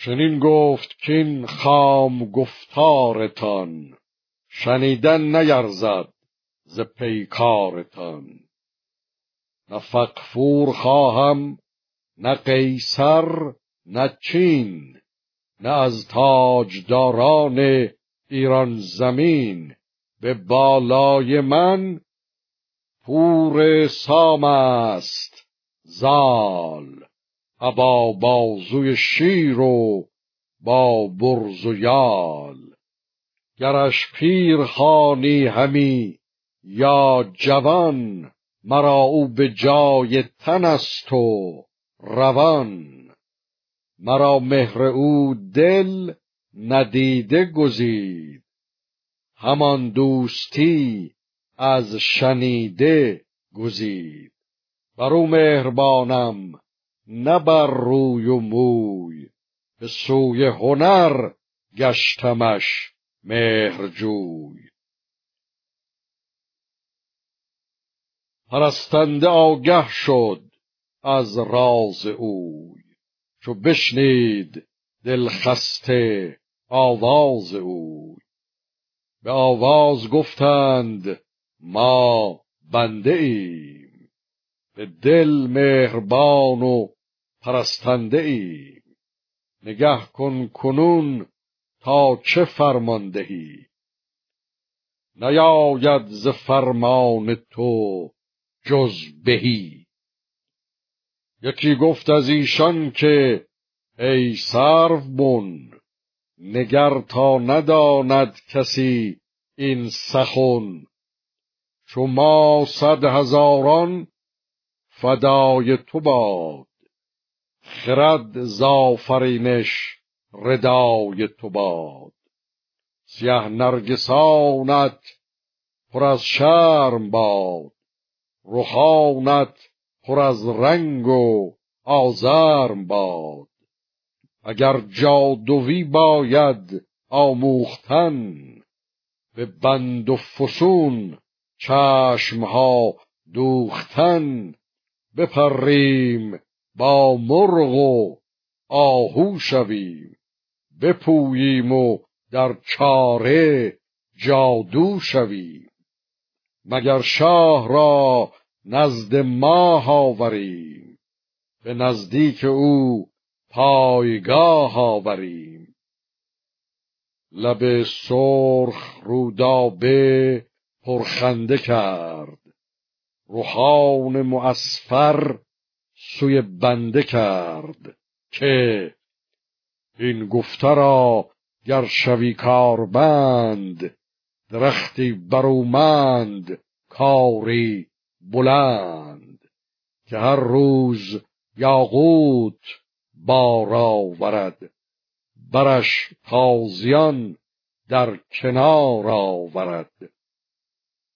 چنین گفت کین خام گفتارتان شنیدن نیرزد ز پیکارتان. نه فقفور خواهم نه قیصر نه چین نه از تاجداران ایران زمین. به بالای من پور سام است زال. ابا بازوی شیر و با برز و یال. گرش پیر خانی همی یا جوان مرا او به جای تن است و روان. مرا مهر او دل ندیده گزید. همان دوستی از شنیده گزید. بر او مهربانم نه بر روی و موی. به سوی هنر گشتمش مهرجوی. پرستنده آگه شد از راز اوی. چو بشنید دلخسته آواز اوی. به آواز گفتند ما بنده ایم. به دل مهربان و پرستنده ایم نگه کن کنون تا چه فرمان دهی نیاید ز فرمان تو جز بهی. یکی گفت از ایشان که ای سرو بن نگر تا نداند کسی این سخن. چو ما صد هزاران فدای تو باد. خرد زافرینش ردای تو باد. سیه نرگسانت پر از شرم باد. رخانت پر از رنگ و آزرم باد. اگر جادوی باید آموختن به بند و فسون چشمها دوختن بپریم با مرغ و آهو شویم. بپوییم و در چاره جادو شویم. مگر شاه را نزد ماه آوریم؟ به نزدیک او پایگاه آوریم. لب سرخ رودابه پرخنده کرد. روحان معصفر سوی بنده کرد که این گفته را گر شوی کاربند درختی برومند کاری بلند که هر روز یاقوت بار آورد. برش تازیان در کنار آورد.